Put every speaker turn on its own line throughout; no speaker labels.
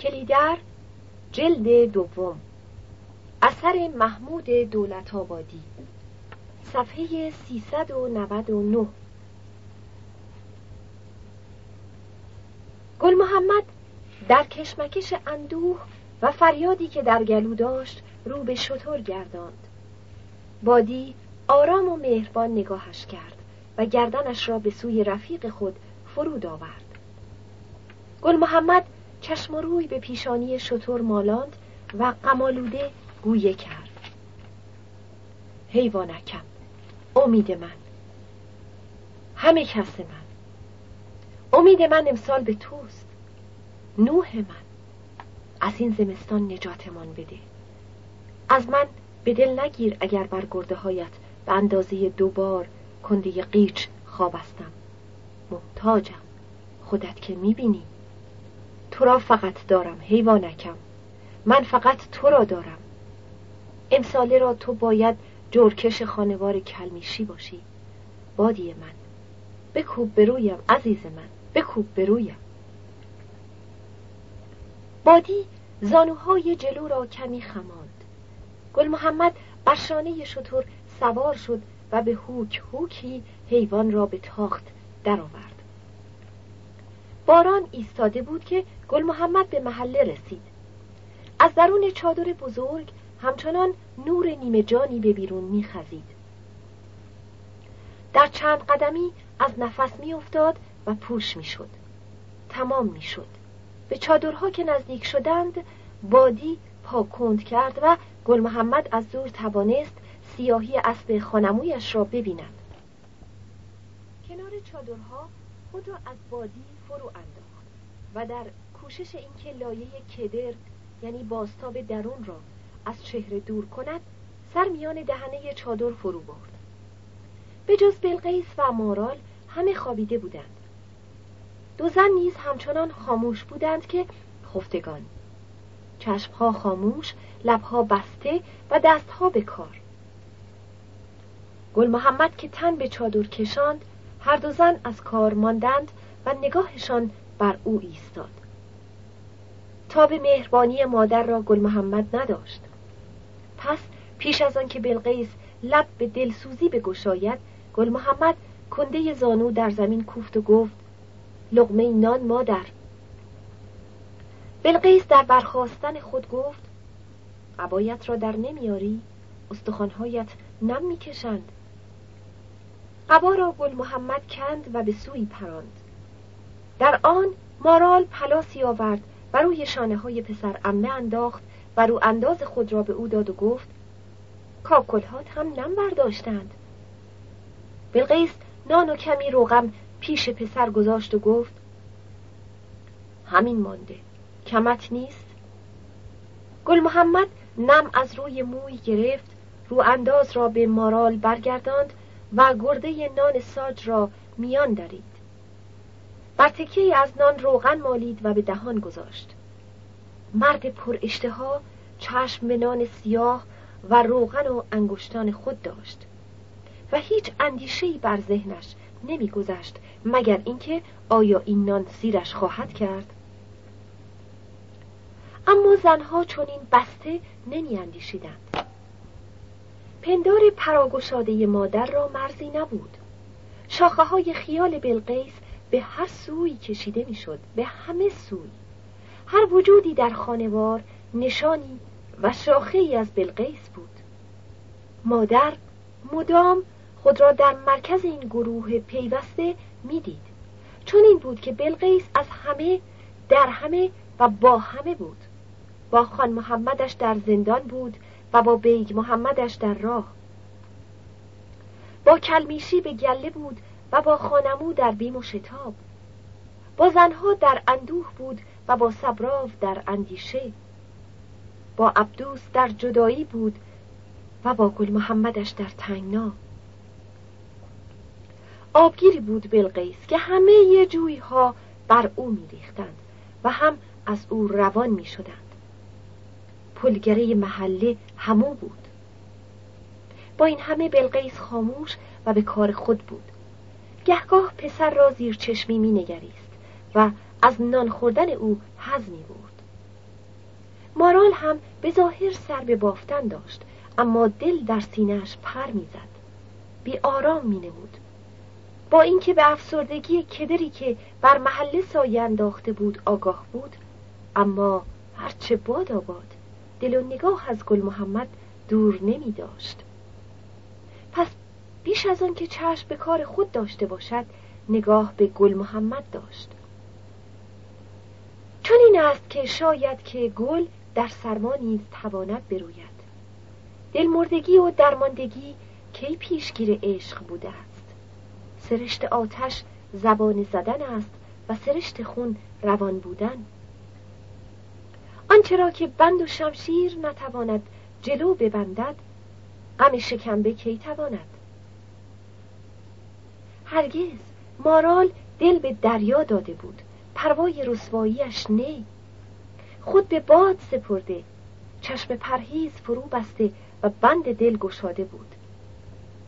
کلیدر جلد دوم. اثر محمود دولت آبادی صفحه 399 گل محمد در کشمکش اندوه و فریادی که در گلو داشت رو به شطور گرداند. بادی آرام و مهربان نگاهش کرد و گردنش را به سوی رفیق خود فرود آورد. گل محمد چشم روی به پیشانی شطور مالاند و قمالوده گویه کرد. حیوانکم امید من. همه کس من. امید من امسال به توست. نوح من. از این زمستان نجاتمان بده. از من به دل نگیر اگر بر گرده هایت به اندازه دوبار کنده قیچ خوابستم. محتاجم. خودت که می‌بینی. تو را فقط دارم حیوانکم من فقط تو را دارم. امساله را تو باید جورکش خانوار کلمیشی باشی. بادی من بکوب برویم عزیز من بکوب برویم بادی زانوهای جلو را کمی خماند. گل محمد بر شانه شطور سوار شد و به هوک هوکی حیوان را به تاخت درآورد. باران ایستاده بود که گل محمد به محله رسید. از درون چادر بزرگ همچنان نور نیمه جانی به بیرون میخزید. در چند قدمی از نفس میافتاد و پوش می‌شد. تمام می‌شد. به چادرها که نزدیک شدند بادی پا کند کرد و گل محمد از دور توانست سیاهی اسب خانمویش را ببیند. کنار چادرها خود را از بادی فرو انداخت و در کوشش اینکه لایه کدر یعنی باستاب درون را از چهره دور کند سر میان دهنه چادر فرو برد. به جز بلقیس و مارال همه خوابیده بودند. دو زن نیز همچنان خاموش بودند که خفتگان. چشمها خاموش لبها بسته و دستها به کار. گل محمد که تن به چادر کشاند هر دو زن از کار ماندند و نگاهشان بر او ایستاد. تا به مهربانی مادر را گل محمد نداشت. پس پیش از آنکه بلقیس لب به دلسوزی بگشاید گل محمد کنده زانو در زمین کوفت و گفت لغمه نان مادر. بلقیس در برخواستن خود گفت قبایت را در نمیاری استخوانهایت نم می‌کشند. قبا را گل محمد کند و به سوی پراند. در آن مارال پلاسی آورد و روی شانه های پسر امه انداخت و رو انداز خود را به او داد و گفت کاکلهات هم نم برداشتند. بلقیس نان و کمی روغم پیش پسر گذاشت و گفت همین مانده کمت نیست؟ گل محمد نم از روی موی گرفت رو انداز را به مارال برگرداند و گرده نان ساج را میان درید. بر تکیه از نان روغن مالید و به دهان گذاشت. مرد پر اشتها چشم نان سیاه و روغن و انگشتان خود داشت. و هیچ اندیشهای بر ذهنش نمیگذشت مگر اینکه آیا این نان سیرش خواهد کرد؟ اما زنها چنین بسته نمی اندیشیدند پندار پراگشاده مادر را مرزی نبود. شاخه های خیال بلقیس به هر سوی کشیده می‌شد به همه سوی. هر وجودی در خانوار نشانی و شاخه ای از بلقیس بود. مادر مدام خود را در مرکز این گروه پیوسته می‌دید. چون این بود که بلقیس از همه در همه و با همه بود. با خان محمدش در زندان بود و با بیگ محمدش در راه. با کلمیشی به گله بود و با خانمو در بیم و شتاب. با زنها در اندوه بود و با صبراو در اندیشه. با عبدوس در جدایی بود و با گل محمدش در تنگنا. آبگیری بود بلقیس که همه یه جوی ها بر او میریختند و هم از او روان می شدند پلگره محله همو بود. با این همه بلقیس خاموش و به کار خود بود. گهگاه پسر را زیر چشمی می نگریست و از نان خوردن او حز می بود مارال هم به ظاهر سر به بافتن داشت اما دل در سینهش پر می‌زد. بی آرام می نمود. با اینکه به افسردگی کدری که بر محله سایه انداخته بود آگاه بود اما هرچه باد آباد دل و نگاه از گل محمد دور نمی داشت بیش از آن که چشم به کار خود داشته باشد نگاه به گل محمد داشت. چون این است که شاید که گل در سرما نیز تواند بروید. دلمردگی و درماندگی کی پیشگیر عشق بوده است؟ سرشت آتش زبان زدن است و سرشت خون روان بودن. آنچه که بند و شمشیر نتواند جلو ببندد غم شکمبه کی تواند؟ هرگز. مارال دل به دریا داده بود. پروای رسواییش نه. خود به باد سپرده. چشم پرهیز فرو بسته و بند دل گشاده بود.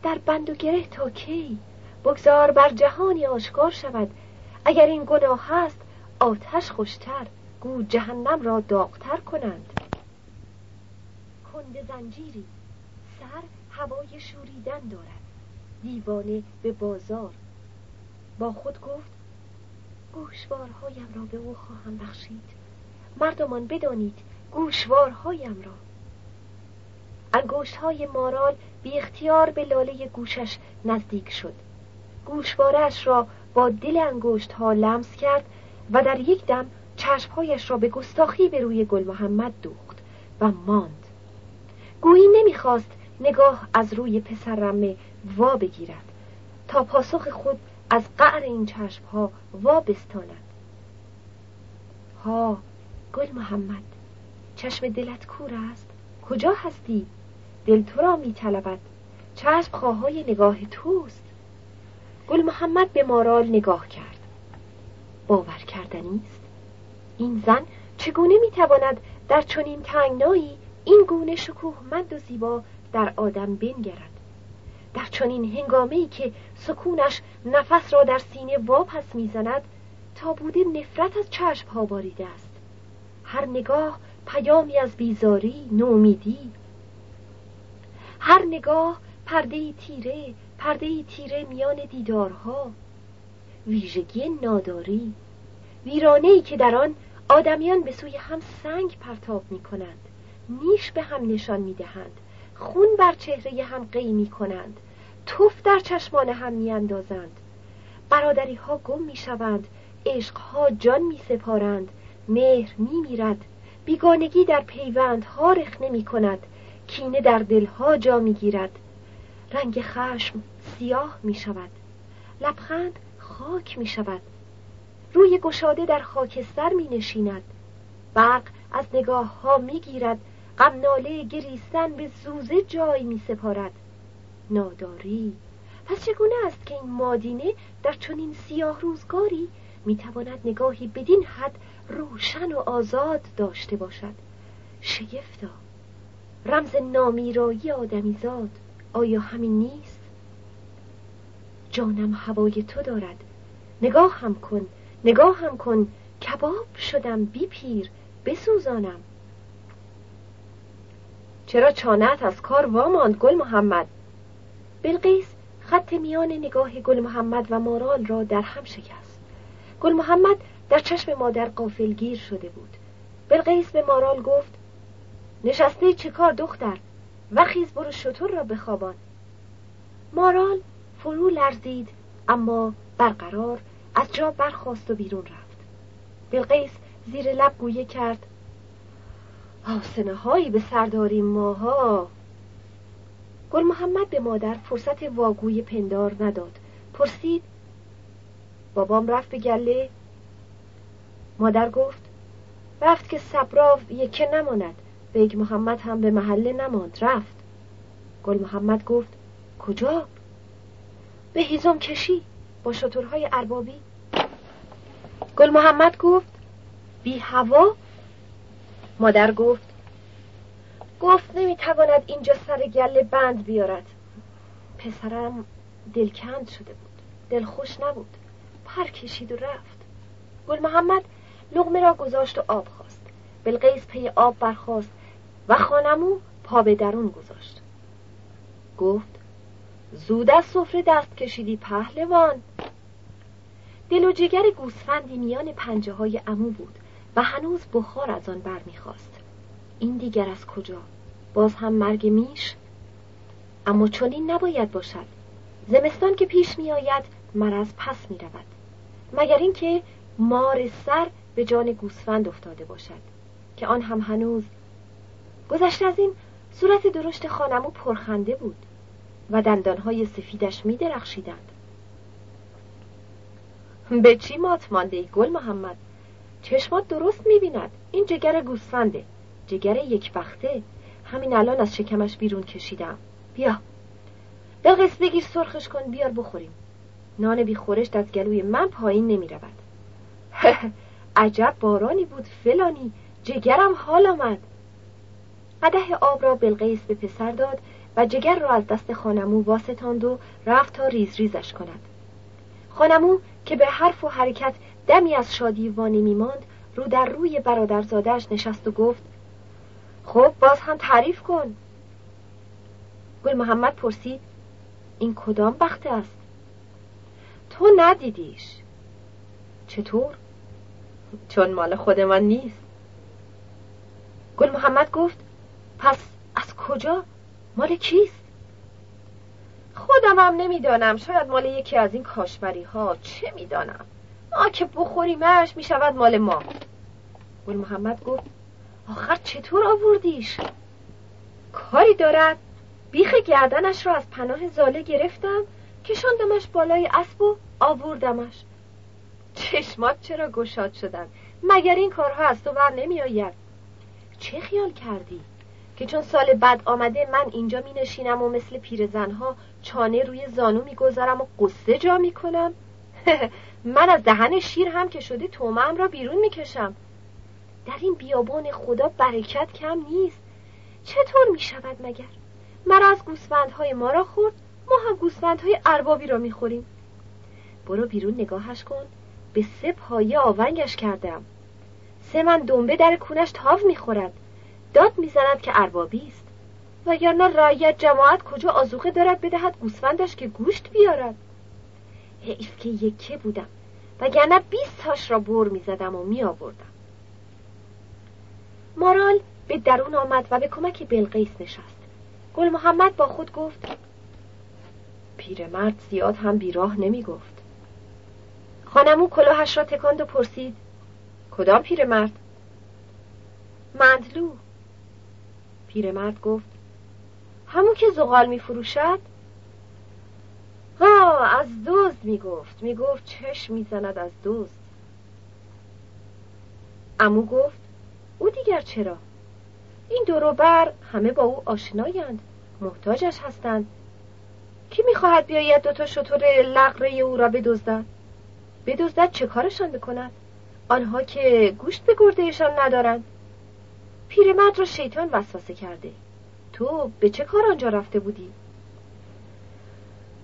در بند و گره تا کی؟ بگذار بر جهانی آشکار شود. اگر این گناه هست آتش خوشتر. گو جهنم را داغتر کنند. کند زنجیری. سر هوای شوریدن دارد. دیوانه به بازار. با خود گفت گوشوارهایم را به او خواهم بخشید. مردمان بدانید گوشوارهایم را. انگشت های مارال بی اختیار به لاله گوشش نزدیک شد. گوشوارش را با دل انگشت ها لمس کرد و در یک دم چشمهایش را به گستاخی به روی گل محمد دوخت و ماند. گویی نمی‌خواست نگاه از روی پسر رمه وا بگیرد تا پاسخ خود از قعر این چشمها وا بستاند. ها گل محمد چشم دلت کور است؟ کجا هستی؟ دل تو را می طلبد. چشم خواهای نگاه توست. گل محمد به مارال نگاه کرد. باور کردنی است؟ این زن چگونه می‌تواند در چنین تنگنایی این گونه شکوهمند و زیبا در آدم بنگرد. در چنین هنگامه که سکونش نفس را در سینه واپس می‌زند تا بوده نفرت از چشم ها باریده است. هر نگاه پیامی از بیزاری نومیدی. هر نگاه پرده تیره پرده تیره میان دیدارها. ویژگی ناداری. ویرانه ای که در آن آدمیان به سوی هم سنگ پرتاب می کنند نیش به هم نشان می دهند خون بر چهره هم قی می کنند. توف در چشمان هم می اندازند برادری ها گم می شوند عشق ها جان می سپارند مهر می میرد بیگانگی در پیوند ها رخ نمی کند کینه در دلها جا می گیرد رنگ خشم سیاه می شود لبخند خاک می شود روی گشاده در خاکستر می نشیند برق از نگاه ها می گیرد غمناله گریستن به زوزه جای می سپارد. ناداری. پس چگونه است که این مادینه در چنین سیاه روزگاری می تواند نگاهی بدین حد روشن و آزاد داشته باشد؟ شگفتا. رمز نامیرایی آدمیزاد آیا همین نیست؟ جانم هوای تو دارد. نگاه هم کن. نگاه هم کن. کباب شدم. بی پیر بسوزانم. چرا چانت از کار واماند گل محمد؟ بلقیس خط میان نگاه گل محمد و مارال را در هم شکست. گل محمد در چشم مادر قافلگیر شده بود. بلقیس به مارال گفت نشسته چه کار دختر؟ و خیز برو شطور را بخوابان. مارال فرو لرزید اما برقرار از جا برخواست و بیرون رفت. بلقیس زیر لب گویه کرد آسنه هایی به سرداری ماها. گل محمد به مادر فرصت واگوی پندار نداد. پرسید بابام رفت به گله؟ مادر گفت رفت که سبراو یکه نماند. بیگ محمد هم به محله نماند. رفت. گل محمد گفت کجا؟ به هیزم کشی با شطورهای اربابی. گل محمد گفت بی هوا؟ مادر گفت گفت نمی‌تواند اینجا سر گله بند بیارد. پسرم دلکند شده بود. دلخوش نبود. پر کشید و رفت. گل محمد لغمه را گذاشت و آب خواست. بلقیس پی آب برخواست و خانمو پا به درون گذاشت. گفت زود از سفره دست کشیدی پهلوان. دل و جگر گوسفندی میان پنجه های امو بود. و هنوز بخار از آن بر می‌خواست این دیگر از کجا؟ باز هم مرگ میش؟ اما چنین نباید باشد. زمستان که پیش میآید مرض پس می رود مگر اینکه مار سر به جان گوسفند افتاده باشد که آن هم هنوز گذشته از این صورت درشت خانمو پرخنده بود و دندانهای سفیدش می درخشیدند به چی مات مانده گل محمد؟ چشمات درست می بیند این جگر گوسفنده. جگر یک بخته. همین الان از شکمش بیرون کشیدم. بیا. بلقیس بگیر سرخش کن. بیار بخوریم. نان بی خورشت از گلوی من پایین نمی رود عجب بارانی بود فلانی. جگرم حال آمد. قده آب را بلقیس به پسر داد و جگر را از دست خانمو واسطاند و رفت تا ریز ریزش کند. خانمو که به حرف و حرکت دمی از شادی وانی میماند رو در روی برادرزادهش نشست و گفت خب باز هم تعریف کن. گل محمد پرسید این کدام بخته است؟ تو ندیدیش. چطور؟ چون مال خود من نیست. گل محمد گفت پس از کجا؟ مال کیست؟ خودم هم نمی‌دانم. شاید مال یکی از این کاشبری ها چه می‌دانم؟ ما که بخوریمش می‌شود مال ما. گل محمد گفت آخر چطور آوردیش؟ کاری دارد. بیخ گردنش را از پناه زاله گرفتم کشاندمش بالای اسب و آوردمش. چشمات چرا گشاد شدن مگر این کارها از تو بر نمی آید چه خیال کردی؟ که چون سال بعد آمده من اینجا می نشینم و مثل پیرزنها چانه روی زانو می گذارم و قصه جا می کنم من از دهن شیر هم که شده تومم را بیرون می کشم در این بیابان خدا برکت کم نیست. چطور می شود مگر؟ مرا از گوسفندهای ما را خورد ما هم گوسفندهای اربابی را می‌خوریم. برو بیرون نگاهش کن به سه پایه آونگش کردم. سه من دنبه در کونش تاو می‌خورد. داد می‌زند که اربابی است. وگرنه رایت جماعت کجا آزوخه دارد بدهد گوسفندش که گوشت بیارد. حیف که یکه بودم. وگرنه بیست تاش را بر می‌زدم و میآوردم. مارال به درون آمد و به کمک بلقیس نشست. گل محمد با خود گفت پیرمرد زیاد هم بیراه نمی گفت خانمو کلاهش را تکاند و پرسید کدام پیرمرد؟ مندلو. پیرمرد گفت همون که زغال می فروشد ها از دوز می گفت می گفت چشم می زند از دوز امو گفت او دیگر چرا؟ این دوروبر همه با او آشنایند. محتاجش هستند. کی می‌خواهد بیاید دوتا شطور لقره او را بدزدد؟ بدزدد چه کارشان بکند؟ آنها که گوشت به گردهشان ندارند. پیرمرد را شیطان وسوسه کرده. تو به چه کار آنجا رفته بودی؟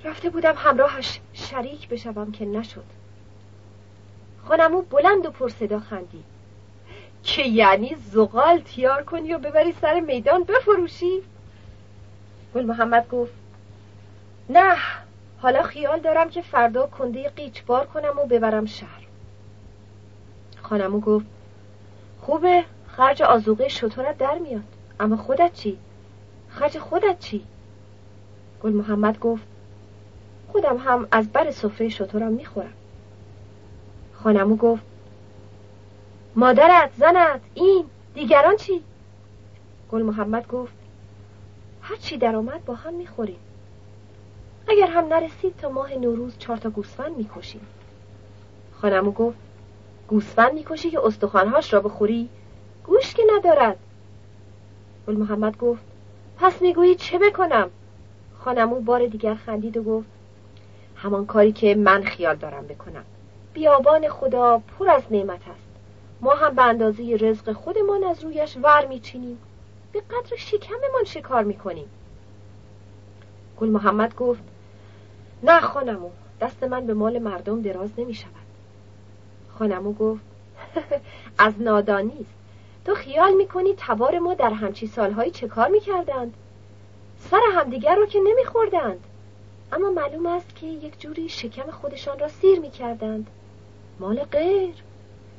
رفته بودم همراهش شریک بشوم که نشد. خانمو بلند و پرصدا خندید. که یعنی زغال تیار کنی و ببری سر میدان بفروشی؟ گل محمد گفت نه حالا خیال دارم که فردا کنده قیچ بار کنم و ببرم شهر. خانمو گفت خوبه خرج آزوقه شطورت در میاد. اما خودت چی؟ خرج خودت چی؟ گل محمد گفت خودم هم از بر سفره شطورم می‌خورم. خانمو گفت مادرت زنت این دیگران چی؟ گل محمد گفت هر چی در آمد با هم می‌خوریم. اگر هم نرسید تا ماه نوروز چهار تا گوسفند می‌کشیم. خانمو گفت گوسفند می‌کشی که استخوانهاش را بخوری؟ گوش که ندارد. گل محمد گفت پس می‌گویی چه بکنم؟ خانمو بار دیگر خندید و گفت همان کاری که من خیال دارم بکنم. بیابان خدا پر از نعمت است. ما هم به اندازه رزق خودمان از رویش ور میچینیم. به قدر شکممان شکار می‌کنیم. گل محمد گفت نه خانمو دست من به مال مردم دراز نمی شود خانمو گفت از نادانی است تو خیال می‌کنی تبار ما در همچی سالهایی چه کار می‌کردند؟ سر همدیگر رو که نمیخوردند. اما معلوم است که یک جوری شکم خودشان را سیر می‌کردند مال غیر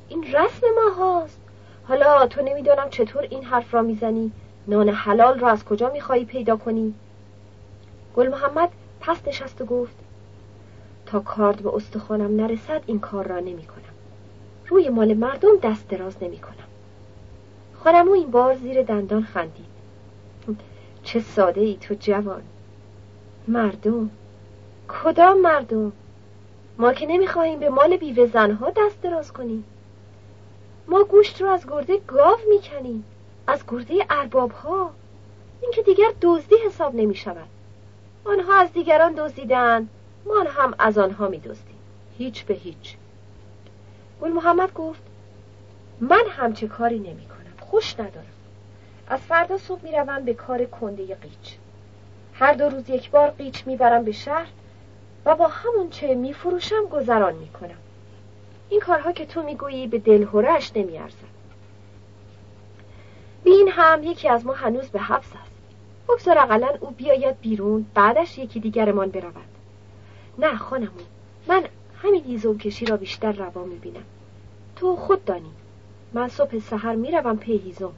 این رسم ما هاست حالا تو نمی‌دانم چطور این حرف را می‌زنی نان حلال را از کجا می‌خواهی پیدا کنی گل محمد پس نشست و گفت تا کارد به استخوانم نرسد این کار را نمی کنم. روی مال مردم دست دراز نمی کنم. خانمو این بار زیر دندان خندید. چه ساده ای تو جوان. مردم کدام مردم؟ ما که نمی‌خواهیم به مال بیوه زنها دست دراز کنیم. ما گوشت رو از گرده گاو می‌کنیم. از گرده ارباب ها. این که دیگر دزدی حساب نمی شود. آنها از دیگران دزدیدند ما هم از آنها می هیچ به هیچ گل محمد گفت من همچه کاری نمی کنم خوش ندارم از فردا صبح می روم به کار کنده قیچ هر دو روز یک بار قیچ می‌برم به شهر و با همون چه می فروشم گذران می کنم این کارها که تو می‌گویی به دلهورش نمی ارزد بین هم یکی از ما هنوز به حبس است. بگذار اقلا او بیاید بیرون بعدش یکی دیگرمان برود. نه خانمون من همین هیزم کشی را بیشتر روا می‌بینم. تو خود دانی. من صبح سحر می‌روم پی هیزم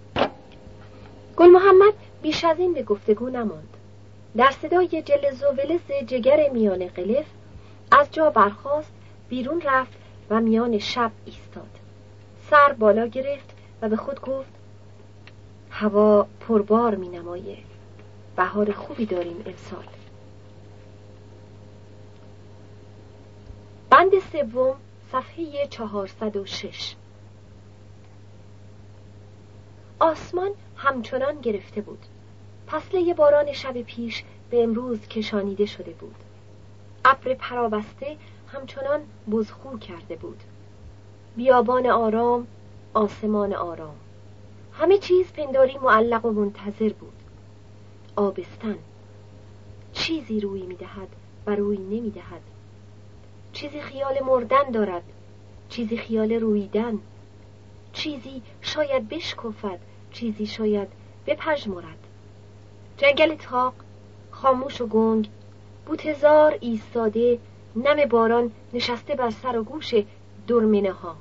گل محمد بیش از این به گفتگو نماند. در صدای جلز و ولز جگر میان قلف از جا برخاست بیرون رفت و میان شب ایستاد. سر بالا گرفت و به خود گفت هوا پربار می نمایه. بهار خوبی داریم امسال. بند سوم صفحه 406 آسمان همچنان گرفته بود. پسله باران شب پیش به امروز کشانیده شده بود. ابر پرابسته همچنان بزخو کرده بود. بیابان آرام آسمان آرام. همه چیز پنداری معلق و منتظر بود. آبستن. چیزی روی می‌دهد و روی نمی‌دهد چیزی خیال مردن دارد. چیزی خیال رویدن. چیزی شاید بشکفد. چیزی شاید بپژمرد. جنگل تاق خاموش و گنگ بوتزار ایستاده نم باران نشسته بر سر و گوش درمنه ها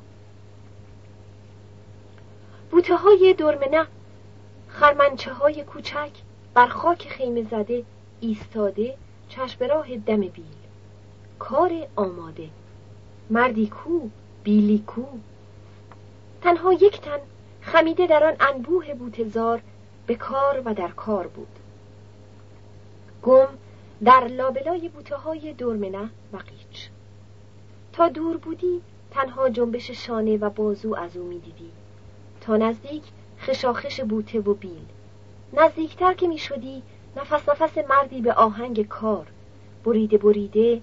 بوته های درمنه خرمنچه های کوچک بر خاک خیمه زده ایستاده چشم راه دم بیل. کار آماده. مردی کو بیلی کو. تنها یک تن خمیده در آن انبوه بوتزار به کار و در کار بود. گم در لابلای بوته های دورمنه و قیچ. تا دور بودی تنها جنبش شانه و بازو از او می‌دیدی. تا نزدیک خشاخش بوته و بیل. نزدیکتر که می‌شدی نفس نفس مردی به آهنگ کار. بریده بریده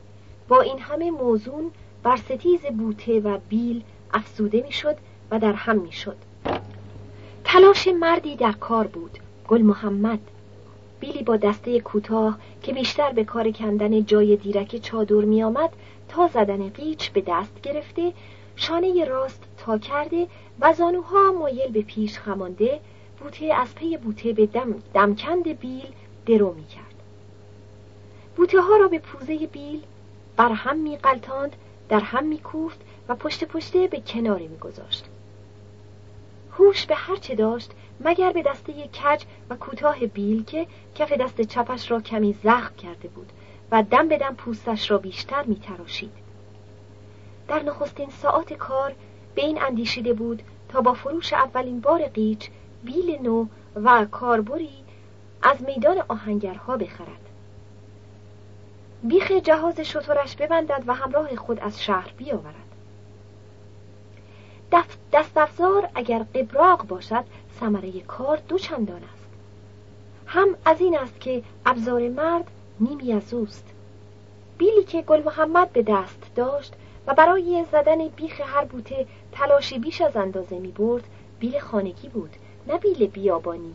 با این همه موزون بر ستیز بوته و بیل افسوده می‌شد و در هم می‌شد. تلاش مردی در کار بود گل محمد. بیلی با دسته کوتاه که بیشتر به کار کندن جای دیرک چادر می آمد تا زدن قیچ به دست گرفته شانه راست تا کرده و زانوها مایل به پیش خمانده بوته از پی بوته به دم دمکند بیل درو می کرد بوته ها را به پوزه بیل بر هم می قلتاند در هم می کوفت و پشت پشته به کناری می گذاشت. هوش به هر چه داشت مگر به دسته کج و کوتاه بیل که کف دست چپش را کمی زخم کرده بود و دم به دم پوستش را بیشتر می تراشید. در نخستین ساعت کار به این اندیشیده بود تا با فروش اولین بار قیچ بیل نو و کاربری از میدان آهنگرها بخرد بیخ جهاز شطورش ببندد و همراه خود از شهر بیاورد دست افزار اگر قبراق باشد ثمره کار دو چندان است. هم از این است که ابزار مرد نیمی از اوست. بیلی که گل محمد به دست داشت و برای زدن بیخ هر بوته تلاشی بیش از اندازه می برد بیل خانگی بود نه بیل بیابانی.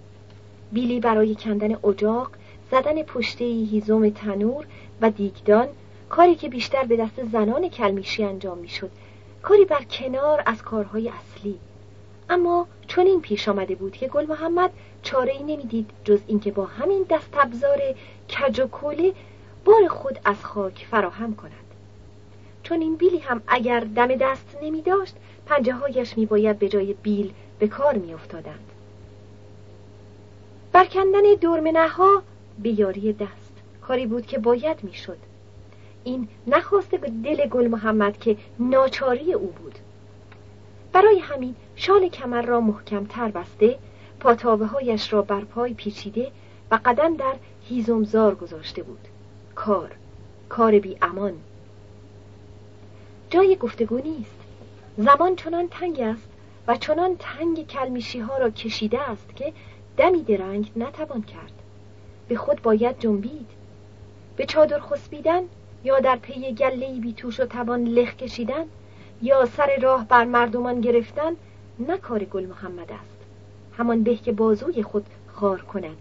بیلی برای کندن اجاق زدن پشته هیزم تنور و دیگدان کاری که بیشتر به دست زنان کلمیشی انجام می‌شد کاری بر کنار از کارهای اصلی. اما چون این پیش آمده بود که گل محمد چاره ای نمی‌دید جز اینکه با همین دست ابزار کج و کوله بار خود از خاک فراهم کند چون این بیلی هم اگر دم دست نمی داشت پنجه هایش می باید به جای بیل به کار می افتادند. برکندن دورمنه ها به یاری دست کاری بود که باید می شد. این نخواسته به دل گل محمد که ناچاری او بود برای همین شال کمر را محکم تر بسته پاتاوه هایش را بر پای پیچیده و قدم در هیزمزار گذاشته بود. کار کار بی امان. جای گفتگو نیست. زمان چنان تنگ است و چنان تنگ کلمیشی ها را کشیده است که دمی درنگ نتوان کرد. به خود باید جنبید. به چادر خسبیدن یا در پی گله بی توش و توان لخ کشیدن یا سر راه بر مردمان گرفتن نه کار گل محمد است. همان به که بازوی خود خار کند.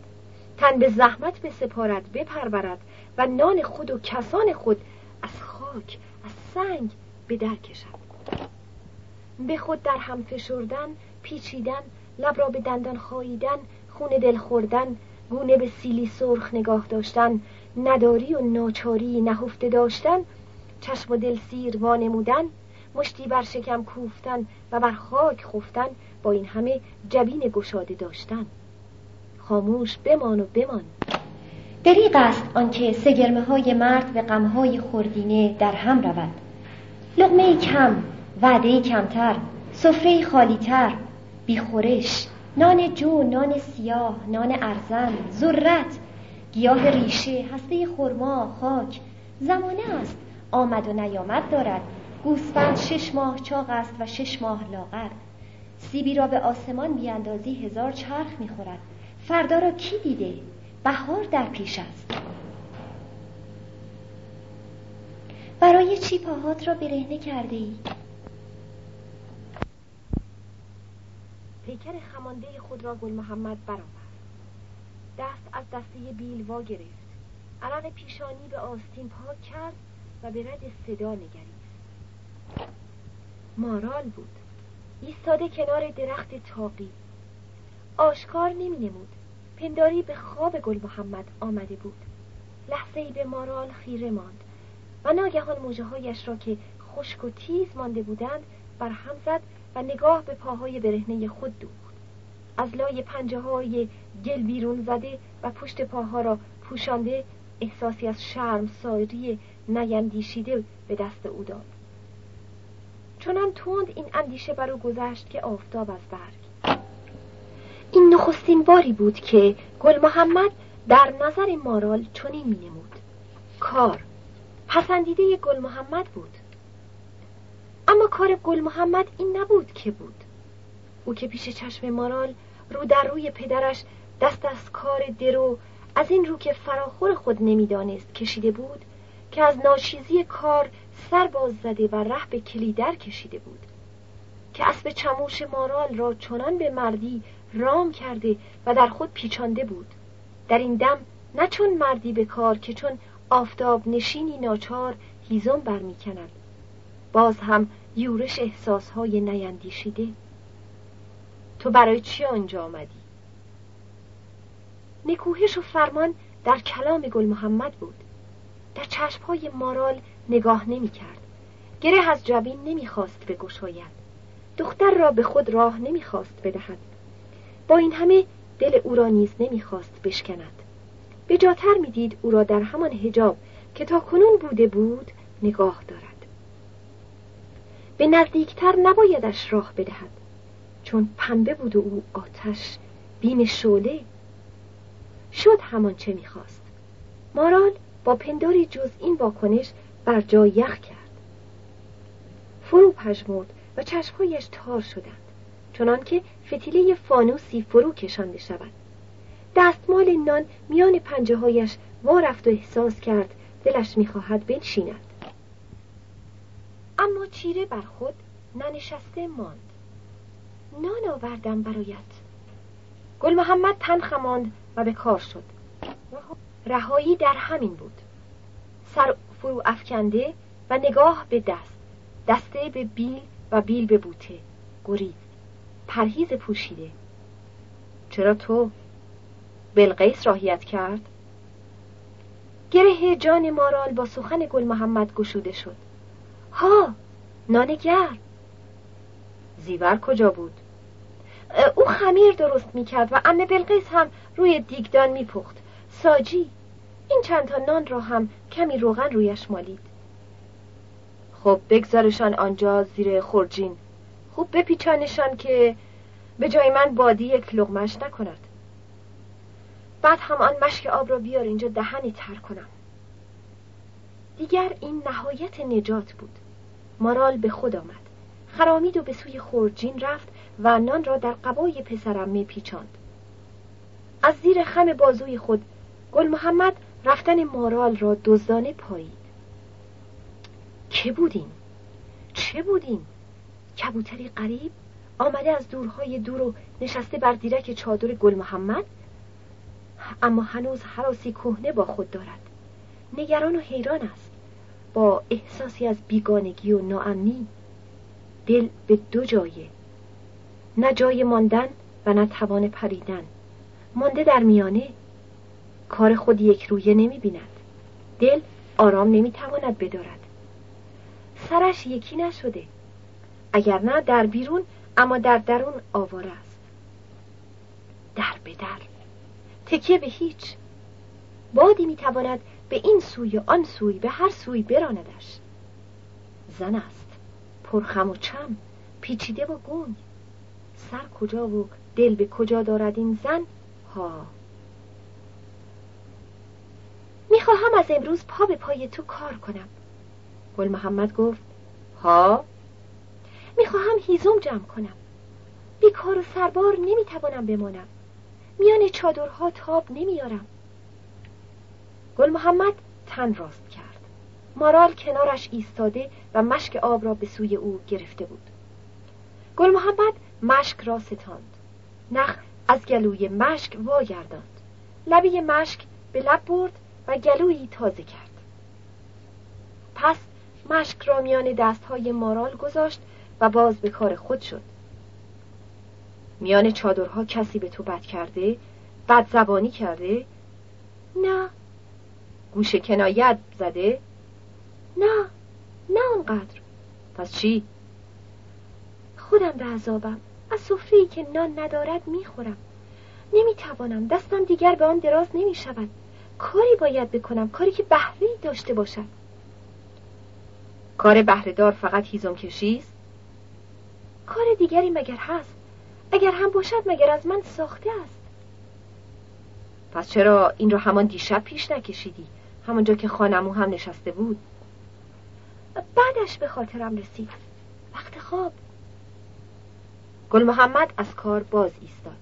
تن به زحمت بسپارد بپرورد و نان خود و کسان خود از خاک از سنگ به در کشد. به خود در هم فشردن پیچیدن لب را به دندان خاییدن خون دل خوردن گونه به سیلی سرخ نگاه داشتن نداری و ناچاری نهفته داشتن چشم و دل سیر وانمودن مشتی بر شکم کوفتن و بر خاک خفتن با این همه جبین گشاده داشتن. خاموش بمان و بمان. دریق است آنکه سگرمه های مرد به غمهای خوردینه در هم رود. لغمه کم وعده کمتر سفره خالیتر بیخورش نان جو نان سیاه نان ارزن ذرت گیاه ریشه هسته خرما خاک. زمانه است آمد و نیامد دارد. گوسفند شش ماه چاق است و شش ماه لاغر. سیبی را به آسمان بیاندازی هزار چرخ می‌خورد. فردا را کی دیده؟ بهار در پیش است. برای چی پاهات را برهنه کرده ای؟ پیکر خمانده خود را گل محمد برآورد. دست از دسته بیل وا گرفت عرق پیشانی به آستین پاک کرد و به رد صدا نگریست مارال بود. ایستاده کنار درخت تاقی آشکار نمی نمود پنداری به خواب گل محمد آمده بود. لحظه ای به مارال خیره ماند و ناگهان موجه هایش را که خشک و تیز مانده بودند بر هم زد و نگاه به پاهای برهنه خود دوخت. از لای پنجه های گل بیرون زده و پشت پاها را پوشانده احساسی از شرم سایری نیندیشیده به دست او داد. چنان تند این اندیشه بر او گذشت که آفتاب از برگ. این نخستین باری بود که گل محمد در نظر مارال چنین می نمود کار پسندیده گل محمد بود. اما کار گل محمد این نبود که بود. او که پیش چشم مارال رو در روی پدرش دست از کار درو از این رو که فراخور خود نمی‌دانست کشیده بود که از ناچیزی کار سر باز زده و ره به کلیدر کشیده بود. که اسب چموش مارال را چنان به مردی رام کرده و در خود پیچانده بود. در این دم نه چون مردی به کار که چون آفتاب نشینی ناچار هیزم برمیکند. باز هم یورش احساسهای نیندیشیده. تو برای چی آنجا آمدی؟ نکوهش و فرمان در کلام گل محمد بود. در چشمهای مارال نگاه نمی کرد گره از جبین نمی‌خواست بگشاید دختر را به خود راه نمی‌خواست بدهد. با این همه دل او را نیز نمی‌خواست بشکند. به جاتر می‌دید او را در همان هجاب که تا کنون بوده بود نگاه دارد. به نزدیکتر نبایدش راه بدهد. چون پنبه بود و او آتش بیم شعله. شد همان چه می‌خواست. مارال با پنداری جز این واکنش بر جای یخ کرد. فرو پژمرد و چشمهایش تار شدند چنان که فتیله فانوسی فرو کشانده شود. دستمال نان میان پنجه هایش رفت و احساس کرد دلش می‌خواهد بنشیند. اما چیره بر خود ننشسته ماند. نان آوردم برایت. گل محمد تن خماند و به کار شد. رهایی در همین بود. سر فرو افکنده و نگاه به دست دسته به بیل و بیل به بوته گریز پرهیز پوشیده. چرا تو بلقیس راهیت کرد؟ گره جان مارال با سخن گل محمد گشوده شد. ها نانگر. زیور کجا بود؟ او خمیر درست می‌کرد و امه بلقیس هم روی دیگدان میپخت. ساجی این چند تا نان را هم کمی روغن رویش مالید. خب بگذارشان آنجا زیر خورجین خوب بپیچانشان که به جای من بادی یک لغمش نکند. بعد هم آن مشک آب را بیار اینجا دهنی تر کنم. دیگر این نهایت نجات بود. مارال به خود آمد. خرامید و به سوی خورجین رفت و نان را در قبای پسرم پیچاند از زیر خم بازوی خود گل محمد رفتن مارال را دزدانه پایید. که بودیم؟ چه بودیم؟ کبوتری قریب آمده از دورهای دور و نشسته بر دیرک چادر گل محمد اما هنوز حراسی کهنه با خود دارد. نگران و حیران است. با احساسی از بیگانگی و ناامنی دل به دو جایه. نه جای ماندن و نه توان پریدن. مانده در میانه کار خود یک رویه نمی بیند دل آرام نمی تواند بدارد. سرش یکی نشده. اگر نه در بیرون اما در درون آواره است. در به در. تکیه به هیچ. بادی می‌تواند به این سوی آن سوی به هر سوی براندش. زن است. پرخم و چم. پیچیده و گنگ. سر کجا و دل به کجا دارد این زن؟ ها. می‌خواهم از امروز پا به پای تو کار کنم. گل محمد گفت ها؟ می‌خواهم هیزم جمع کنم. بیکار و سربار نمی‌توانم بمانم. میان چادرها تاب نمیارم گل محمد تن راست کرد. مارال کنارش ایستاده و مشک آب را به سوی او گرفته بود. گل محمد مشک را ستاند. نخ از گلوی مشک واگرداند لبی مشک به لب برد گلویی تازه کرد. پس مشک را میان دستهای مارال گذاشت و باز به کار خود شد. میان چادرها کسی به تو بد کرده بد زبانی کرده؟ نه. گوش کنایت زده؟ نه. نه اونقدر پس چی؟ خودم به عذابم. از سفری که نان ندارد می‌خورم. نمی‌توانم. دستم دیگر به آن دراز نمی‌شود. کاری باید بکنم کاری که بهره داشته باشد کار بهرهدار فقط هیزم کشیست کار دیگری مگر هست؟ اگر هم باشد مگر از من ساخته است. پس چرا این را همان دیشب پیش نکشیدی؟ همانجا که خانمو هم نشسته بود. بعدش به خاطرم رسید. وقت خواب. گل محمد از کار باز ایستاد.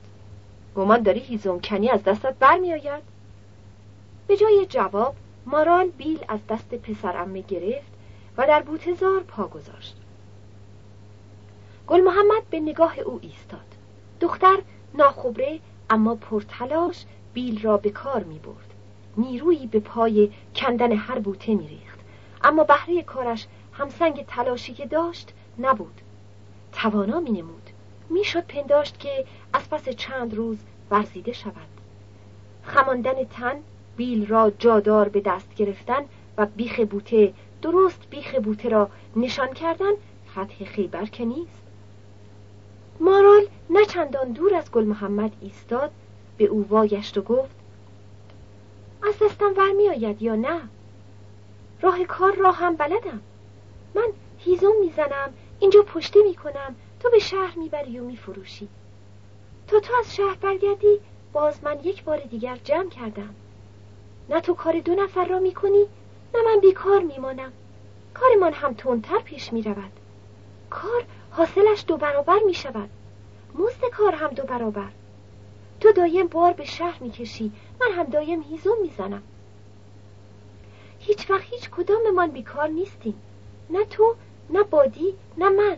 گمان داری هیزم کنی از دستت برمیآید؟ به جای جواب مارال بیل از دست پسر گرفت و در بوتزار پا گذاشت. گل محمد به نگاه او ایستاد. دختر ناخبره اما پرتلاش بیل را به کار می برد نیرویی به پای کندن هر بوته می ریخت اما بهره کارش همسنگ تلاشی که داشت نبود. توانا می نمود می‌شد پنداشت که از پس چند روز ورزیده شود. خماندن تن بیل را جادار به دست گرفتن و بیخ بوته درست بیخ بوته را نشان کردن فتح خیبر که نیست. مارال نه چندان دور از گل محمد ایستاد به او واگشت و گفت از دستم ور می آید یا نه؟ راه کار را هم بلدم. من هیزم می‌زنم اینجا پشته می‌کنم تو به شهر می‌بری و میفروشی تا تو از شهر برگردی باز من یک بار دیگر جمع کردم. نه تو کار دو نفر را می‌کنی نه من بیکار میمانم. کارمان هم تندتر پیش می‌رود. کار حاصلش دو برابر می‌شود. مزد کار هم دو برابر. تو دایم بار به شهر می‌کشی من هم دایم هیزم می‌زنم. هیچ وقت هیچ کدام من بیکار نیستیم. نه تو نه بادی نه من.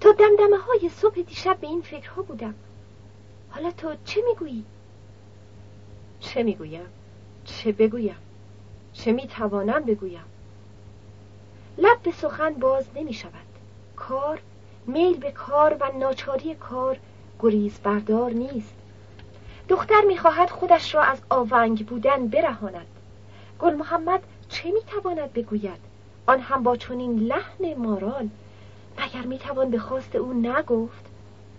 تا دمدمه های صبح دیشب به این فکرها بودم. حالا تو چه می‌گویی؟ چه می‌گویم؟ چه بگویم؟ چه می‌توانم بگویم؟ لب به سخن باز نمی شود کار میل به کار و ناچاری کار گریز بردار نیست. دختر می‌خواهد خودش را از آونگ بودن برهاند. گل محمد چه می‌تواند بگوید؟ آن هم با چنین لحن مارال. مگر می‌توان به خواست او نگفت؟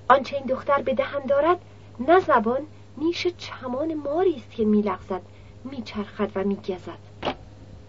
آنچه این دختر به دهن دارد نه زبان نیش چمان ماری است که میلغزد. میچرخد و میگزد.